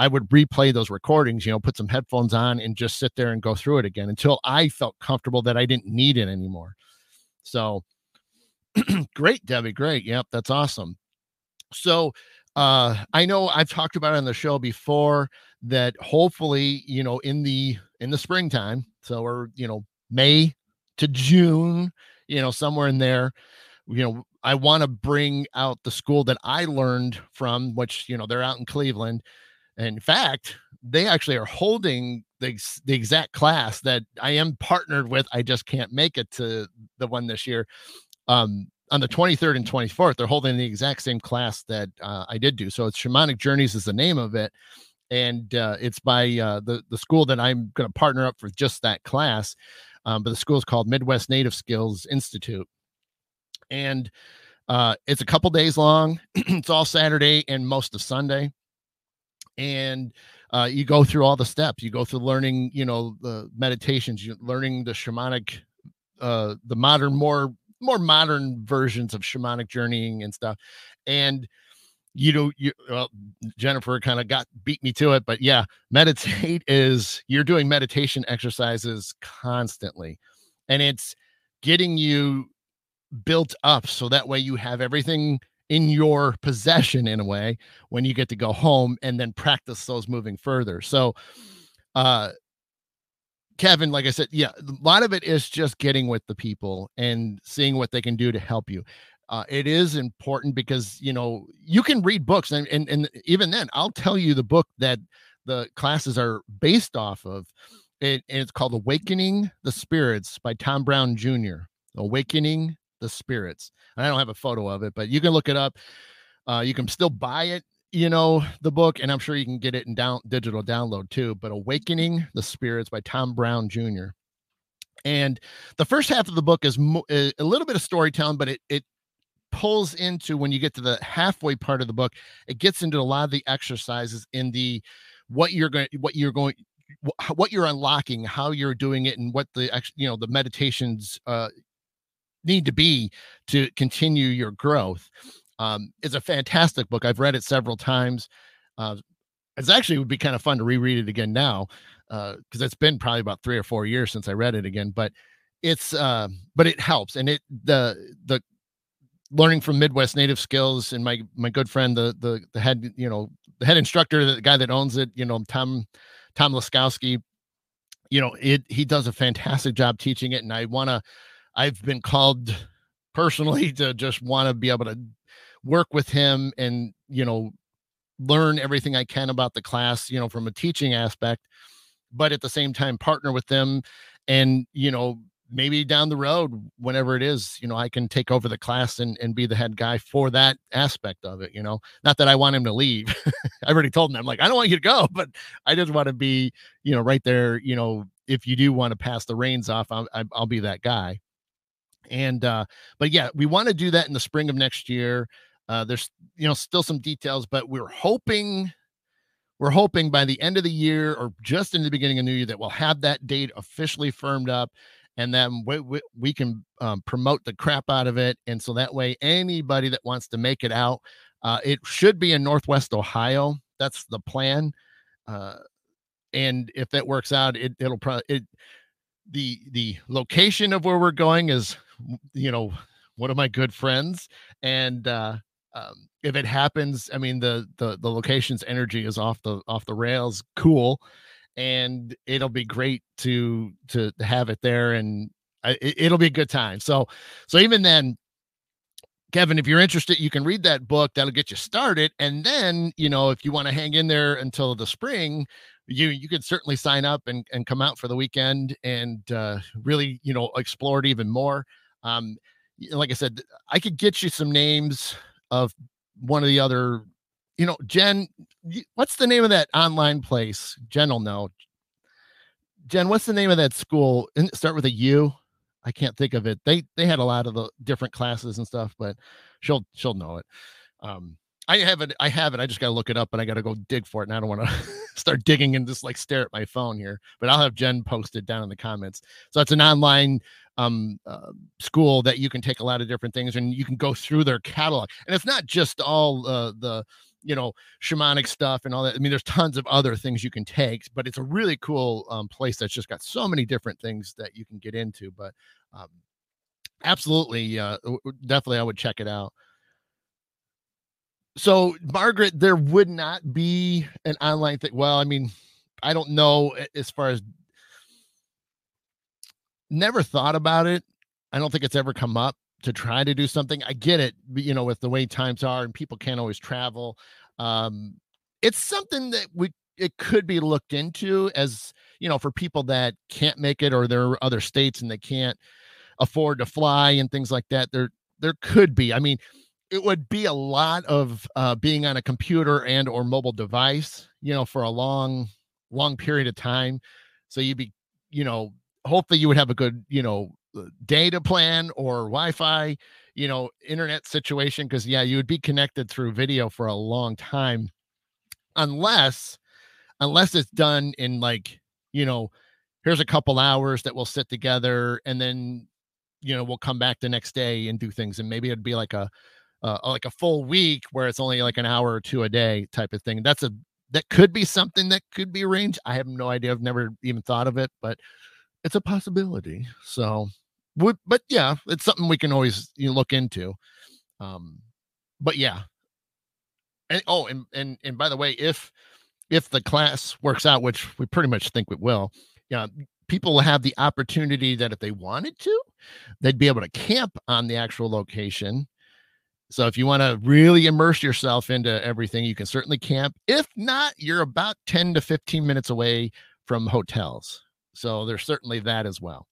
A: I would replay those recordings, you know, put some headphones on and just sit there and go through it again until I felt comfortable that I didn't need it anymore. So great, Debbie. Great. Yep, that's awesome. So uh I know I've talked about on the show before that hopefully, you know, in the in the springtime, so we're, you know, May to June, you know, somewhere in there, you know, I want to bring out the school that I learned from, which, you know, they're out in Cleveland in fact, they actually are holding the, the exact class that I am partnered with. I just can't make it to the one this year. Um, on the 23rd and 24th, they're holding the exact same class that uh, I did do. So it's Shamanic Journeys is the name of it. And uh, it's by uh, the, the school that I'm going to partner up for just that class. Um, but the school is called Midwest Native Skills Institute. And uh, it's a couple days long. it's all Saturday and most of Sunday and uh, you go through all the steps. You go through learning, you know, the meditations, you learning the shamanic, uh, the modern, more more modern versions of shamanic journeying and stuff. And you know, you well, Jennifer kind of got beat me to it, but yeah, meditate is you're doing meditation exercises constantly, and it's getting you built up so that way you have everything in your possession in a way when you get to go home and then practice those moving further. So, uh, Kevin, like I said, yeah, a lot of it is just getting with the people and seeing what they can do to help you. Uh, it is important because you know you can read books and, and and even then I'll tell you the book that the classes are based off of. It, and it's called Awakening the Spirits by Tom Brown Jr. Awakening the spirits. And I don't have a photo of it, but you can look it up. Uh, you can still buy it, you know, the book, and I'm sure you can get it in down digital download too. But Awakening the Spirits by Tom Brown Jr. And the first half of the book is mo- a little bit of storytelling, but it it pulls into when you get to the halfway part of the book, it gets into a lot of the exercises in the what you're going what you're going what you're unlocking how you're doing it and what the you know the meditations uh need to be to continue your growth. Um, it's a fantastic book. I've read it several times. Uh, it's actually would be kind of fun to reread it again now because uh, it's been probably about three or four years since I read it again. But it's uh, but it helps, and it the the learning from Midwest Native Skills and my my good friend the the the head you know the head instructor the guy that owns it you know Tom Tom Laskowski you know it he does a fantastic job teaching it and I want to I've been called personally to just want to be able to work with him and, you know, learn everything I can about the class, you know, from a teaching aspect, but at the same time, partner with them and, you know, maybe down the road, whenever it is, you know, I can take over the class and, and be the head guy for that aspect of it, you know, not that I want him to leave. i've already told him, I'm like, I don't want you to go, but I just want to be, you know, right there, you know, if you do want to pass the reins off, I'll, I'll be that guy and uh but yeah we want to do that in the spring of next year. Uh there's you know still some details but we're hoping we're hoping by the end of the year or just in the beginning of new year that we'll have that date officially firmed up and then we, we, we can um, promote the crap out of it and so that way anybody that wants to make it out uh, it should be in northwest ohio. That's the plan uh, and if that works out it, it'll probably it the the location of where we're going is you know, one of my good friends. And uh, um, if it happens, I mean, the the the location's energy is off the off the rails. Cool, and it'll be great to to have it there, and I, it'll be a good time. So so even then. Kevin, if you're interested, you can read that book. That'll get you started. And then, you know, if you want to hang in there until the spring, you you could certainly sign up and, and come out for the weekend and uh, really, you know, explore it even more. Um, like I said, I could get you some names of one of the other, you know, Jen, what's the name of that online place? Jen will know. Jen, what's the name of that school? Start with a U. I can't think of it. They they had a lot of the different classes and stuff, but she'll she'll know it. Um, I have it. I have it. I just got to look it up, and I got to go dig for it. And I don't want to start digging and just like stare at my phone here. But I'll have Jen post it down in the comments. So it's an online um, uh, school that you can take a lot of different things, and you can go through their catalog. And it's not just all uh, the you know shamanic stuff and all that. I mean, there's tons of other things you can take, but it's a really cool um, place that's just got so many different things that you can get into. But um, absolutely, uh, definitely, I would check it out so Margaret, there would not be an online thing. Well, I mean, I don't know as far as never thought about it. I don't think it's ever come up to try to do something. I get it, you know, with the way times are and people can't always travel. Um, it's something that we it could be looked into as you know for people that can't make it or there are other states and they can't afford to fly and things like that. There there could be. I mean, it would be a lot of uh, being on a computer and or mobile device you know for a long long period of time. So you'd be you know hopefully you would have a good you know uh, data plan or wi-fi you know internet situation because yeah you would be connected through video for a long time. Unless unless it's done in like you know here's a couple hours that we'll sit together and then you know we'll come back the next day and do things. And maybe it'd be like a uh, like a full week where it's only like an hour or two a day type of thing. That's a that could be something that could be arranged. I have no idea. I've never even thought of it, but it's a possibility. So, would but yeah, it's something we can always you know, look into. Um, but yeah. And oh, and and and by the way, if if the class works out, which we pretty much think it will, yeah, people will have the opportunity that if they wanted to, they'd be able to camp on the actual location so if you want to really immerse yourself into everything, you can certainly camp. If not, you're about 10 to 15 minutes away from hotels. So there's certainly that as well.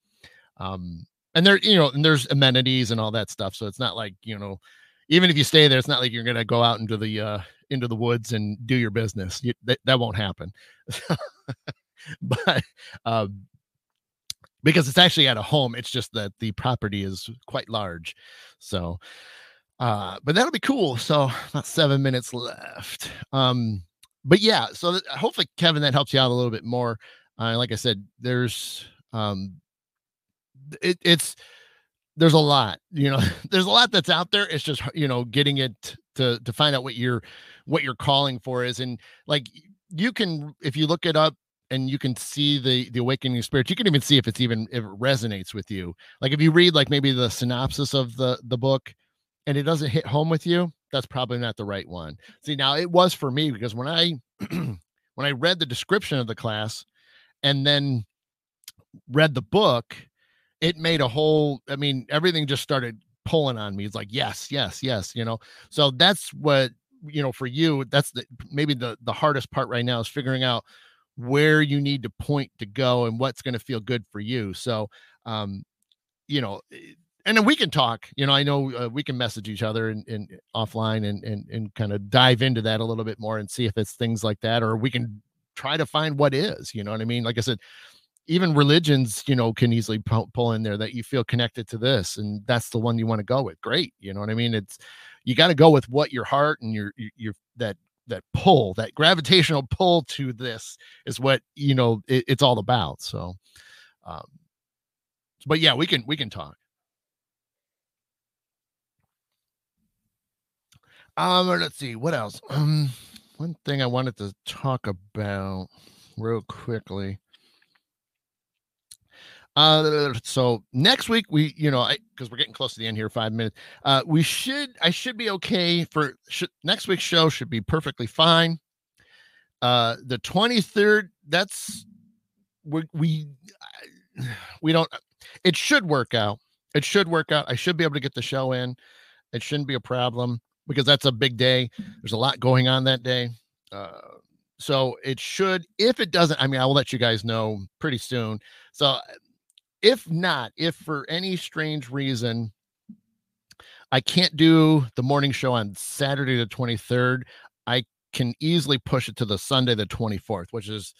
A: Um, and there, you know, and there's amenities and all that stuff. So it's not like, you know, even if you stay there, it's not like you're going to go out into the, uh, into the woods and do your business. You, that, that won't happen. but, um, because it's actually at a home, it's just that the property is quite large. So, uh, but that'll be cool. So about seven minutes left. Um, but yeah, so th- hopefully, Kevin, that helps you out a little bit more. Uh, like I said, there's um, it, it's there's a lot, you know, there's a lot that's out there. It's just you know getting it to to find out what you're what you're calling for is, and like you can if you look it up and you can see the the awakening spirit you can even see if it's even if it resonates with you like if you read like maybe the synopsis of the the book and it doesn't hit home with you, that's probably not the right one. See, now it was for me because when I when I read the description of the class and then read the book, it made a whole I mean, everything just started pulling on me. It's like, yes, yes, yes, you know. So that's what, you know, for you, that's the maybe the the hardest part right now is figuring out where you need to point to go and what's going to feel good for you. So um you know, and then we can talk you know i know uh, we can message each other and, offline and, and and kind of dive into that a little bit more and see if it's things like that or we can try to find what is you know what i mean? Like i said even religions you know can easily pull, pull in there that you feel connected to this and that's the one you want to go with. Great you know what i mean? It's you got to go with what your heart and your your that that pull that gravitational pull to this is what you know it, it's all about so um but yeah we can we can talk Um, let's see what else. Um, one thing I wanted to talk about real quickly. Uh, so next week we, you know, because we're getting close to the end here, five minutes. Uh, we should, I should be okay for should, next week's show. Should be perfectly fine. Uh, the twenty third. That's we we we don't. It should work out. It should work out. I should be able to get the show in. It shouldn't be a problem because that's a big day. There's a lot going on that day. Uh, so it should, if it doesn't, I mean, I will let you guys know pretty soon. So if not, if for any strange reason I can't do the morning show on Saturday the 23rd, I can easily push it to the Sunday the 24th, which is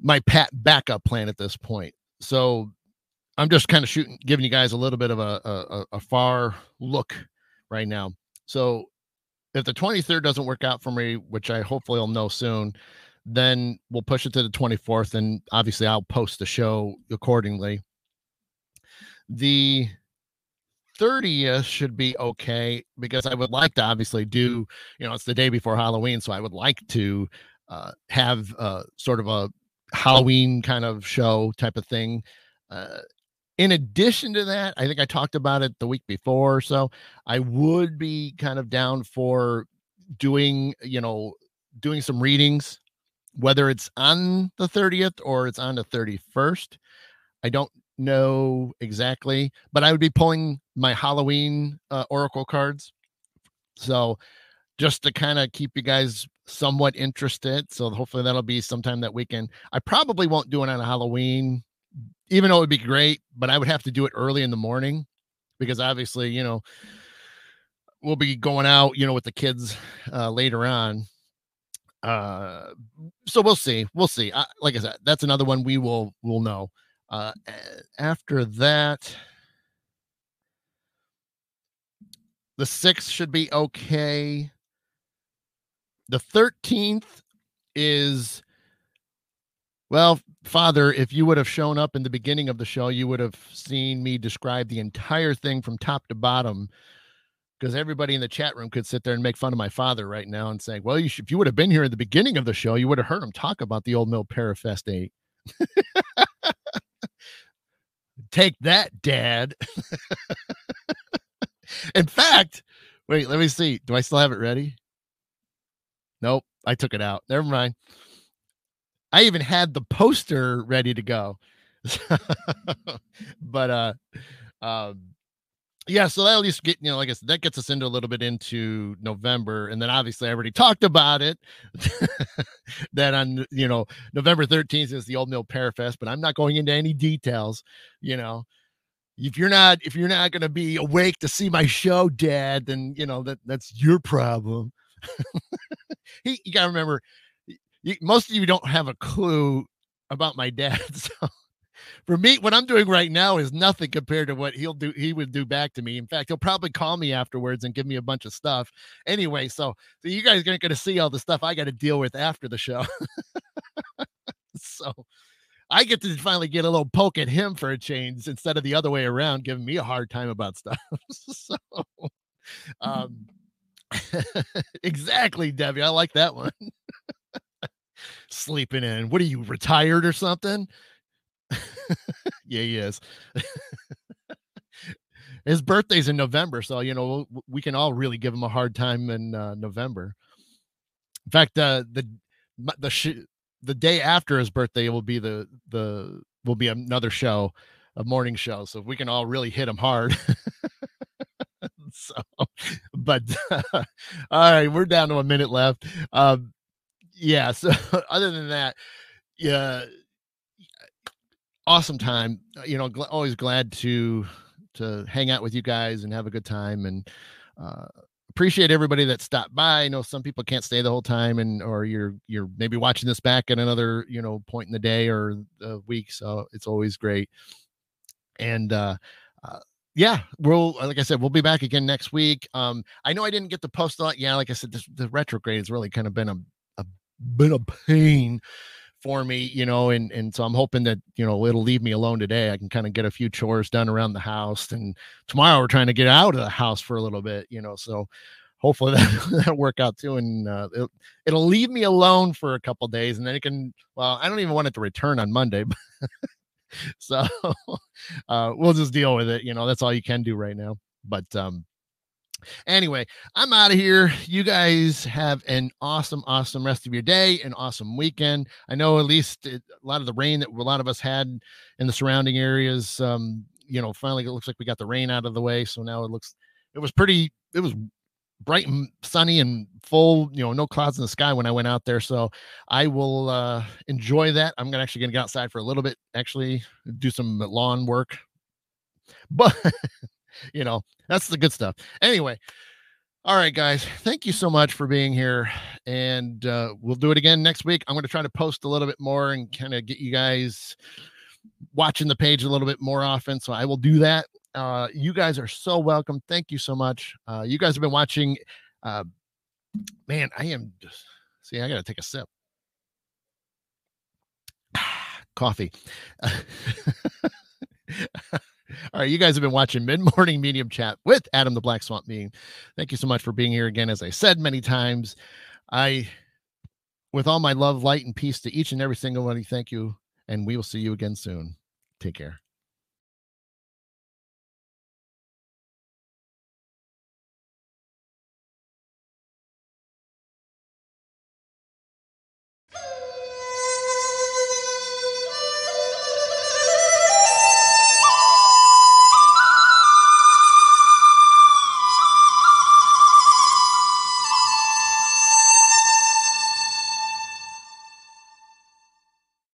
A: my pat backup plan at this point. So I'm just kind of shooting, giving you guys a little bit of a, a, a far look right now. So if the 23rd doesn't work out for me, which I hopefully will know soon, then we'll push it to the 24th and obviously I'll post the show accordingly. The 30th should be okay because I would like to obviously do, you know, it's the day before Halloween, so I would like to uh, have uh, sort of a Halloween kind of show type of thing. Uh, in addition to that, I think I talked about it the week before. So I would be kind of down for doing, you know, doing some readings, whether it's on the 30th or it's on the 31st. I don't know exactly, but I would be pulling my Halloween uh, Oracle cards. So just to kind of keep you guys somewhat interested. So hopefully that'll be sometime that weekend. I probably won't do it on Halloween even though it would be great, but I would have to do it early in the morning because obviously, you know, we'll be going out, you know, with the kids uh, later on. Uh, so we'll see. We'll see. I, like I said, that's another one we will will know. Uh, after that, the sixth should be okay. The thirteenth is well, Father, if you would have shown up in the beginning of the show, you would have seen me describe the entire thing from top to bottom. Because everybody in the chat room could sit there and make fun of my father right now and say, "Well, you should, if you would have been here at the beginning of the show, you would have heard him talk about the old mill Parafest eight. Take that, Dad. in fact, wait, let me see. Do I still have it ready? Nope, I took it out. Never mind. I even had the poster ready to go. but uh um yeah, so that at least get you know, like I said, that gets us into a little bit into November, and then obviously I already talked about it. that on you know November 13th is the Old Mill Parafest, but I'm not going into any details. You know, if you're not if you're not going to be awake to see my show, Dad, then you know that that's your problem. he, you got to remember, you, most of you don't have a clue about my dad. So for me, what I'm doing right now is nothing compared to what he'll do. He would do back to me. In fact, he'll probably call me afterwards and give me a bunch of stuff. Anyway, so so you guys aren't going to see all the stuff I got to deal with after the show. so I get to finally get a little poke at him for a change instead of the other way around, giving me a hard time about stuff. so, um, exactly, Debbie. I like that one sleeping in. What are you retired or something? yeah, he is. His birthday's in November, so you know we can all really give him a hard time in uh, November. In fact, uh, the the sh- the day after his birthday will be the the will be another show, a morning show. So if we can all really hit him hard. so, but uh, all right, we're down to a minute left. Um, yeah. So other than that, yeah, awesome time. Uh, you know, gl- always glad to to hang out with you guys and have a good time and uh, appreciate everybody that stopped by. I know some people can't stay the whole time and or you're you're maybe watching this back at another, you know, point in the day or the week. So it's always great. And uh, uh yeah, we'll like I said, we'll be back again next week. Um, I know I didn't get to post a lot. Yeah, like I said, this, the retrograde has really kind of been a been a pain for me, you know, and and so I'm hoping that you know it'll leave me alone today. I can kind of get a few chores done around the house, and tomorrow we're trying to get out of the house for a little bit, you know. So hopefully that that'll work out too, and uh, it'll, it'll leave me alone for a couple days, and then it can. Well, I don't even want it to return on Monday, so uh, we'll just deal with it. You know, that's all you can do right now. But um, Anyway, I'm out of here. You guys have an awesome, awesome rest of your day, an awesome weekend. I know at least it, a lot of the rain that a lot of us had in the surrounding areas, um, you know, finally it looks like we got the rain out of the way. So now it looks, it was pretty, it was bright and sunny and full, you know, no clouds in the sky when I went out there. So I will uh, enjoy that. I'm gonna actually gonna get outside for a little bit, actually do some lawn work. But you know, that's the good stuff. Anyway, all right, guys, thank you so much for being here. And uh, we'll do it again next week. I'm going to try to post a little bit more and kind of get you guys watching the page a little bit more often. So I will do that. Uh, you guys are so welcome. Thank you so much. Uh, you guys have been watching uh, Man, I am just see, I gotta take a sip. Coffee. All right, you guys have been watching Mid Morning Medium Chat with Adam the Black Swamp Being. Thank you so much for being here again. As I said many times, I, with all my love, light, and peace to each and every single one, of you, thank you, and we will see you again soon. Take care.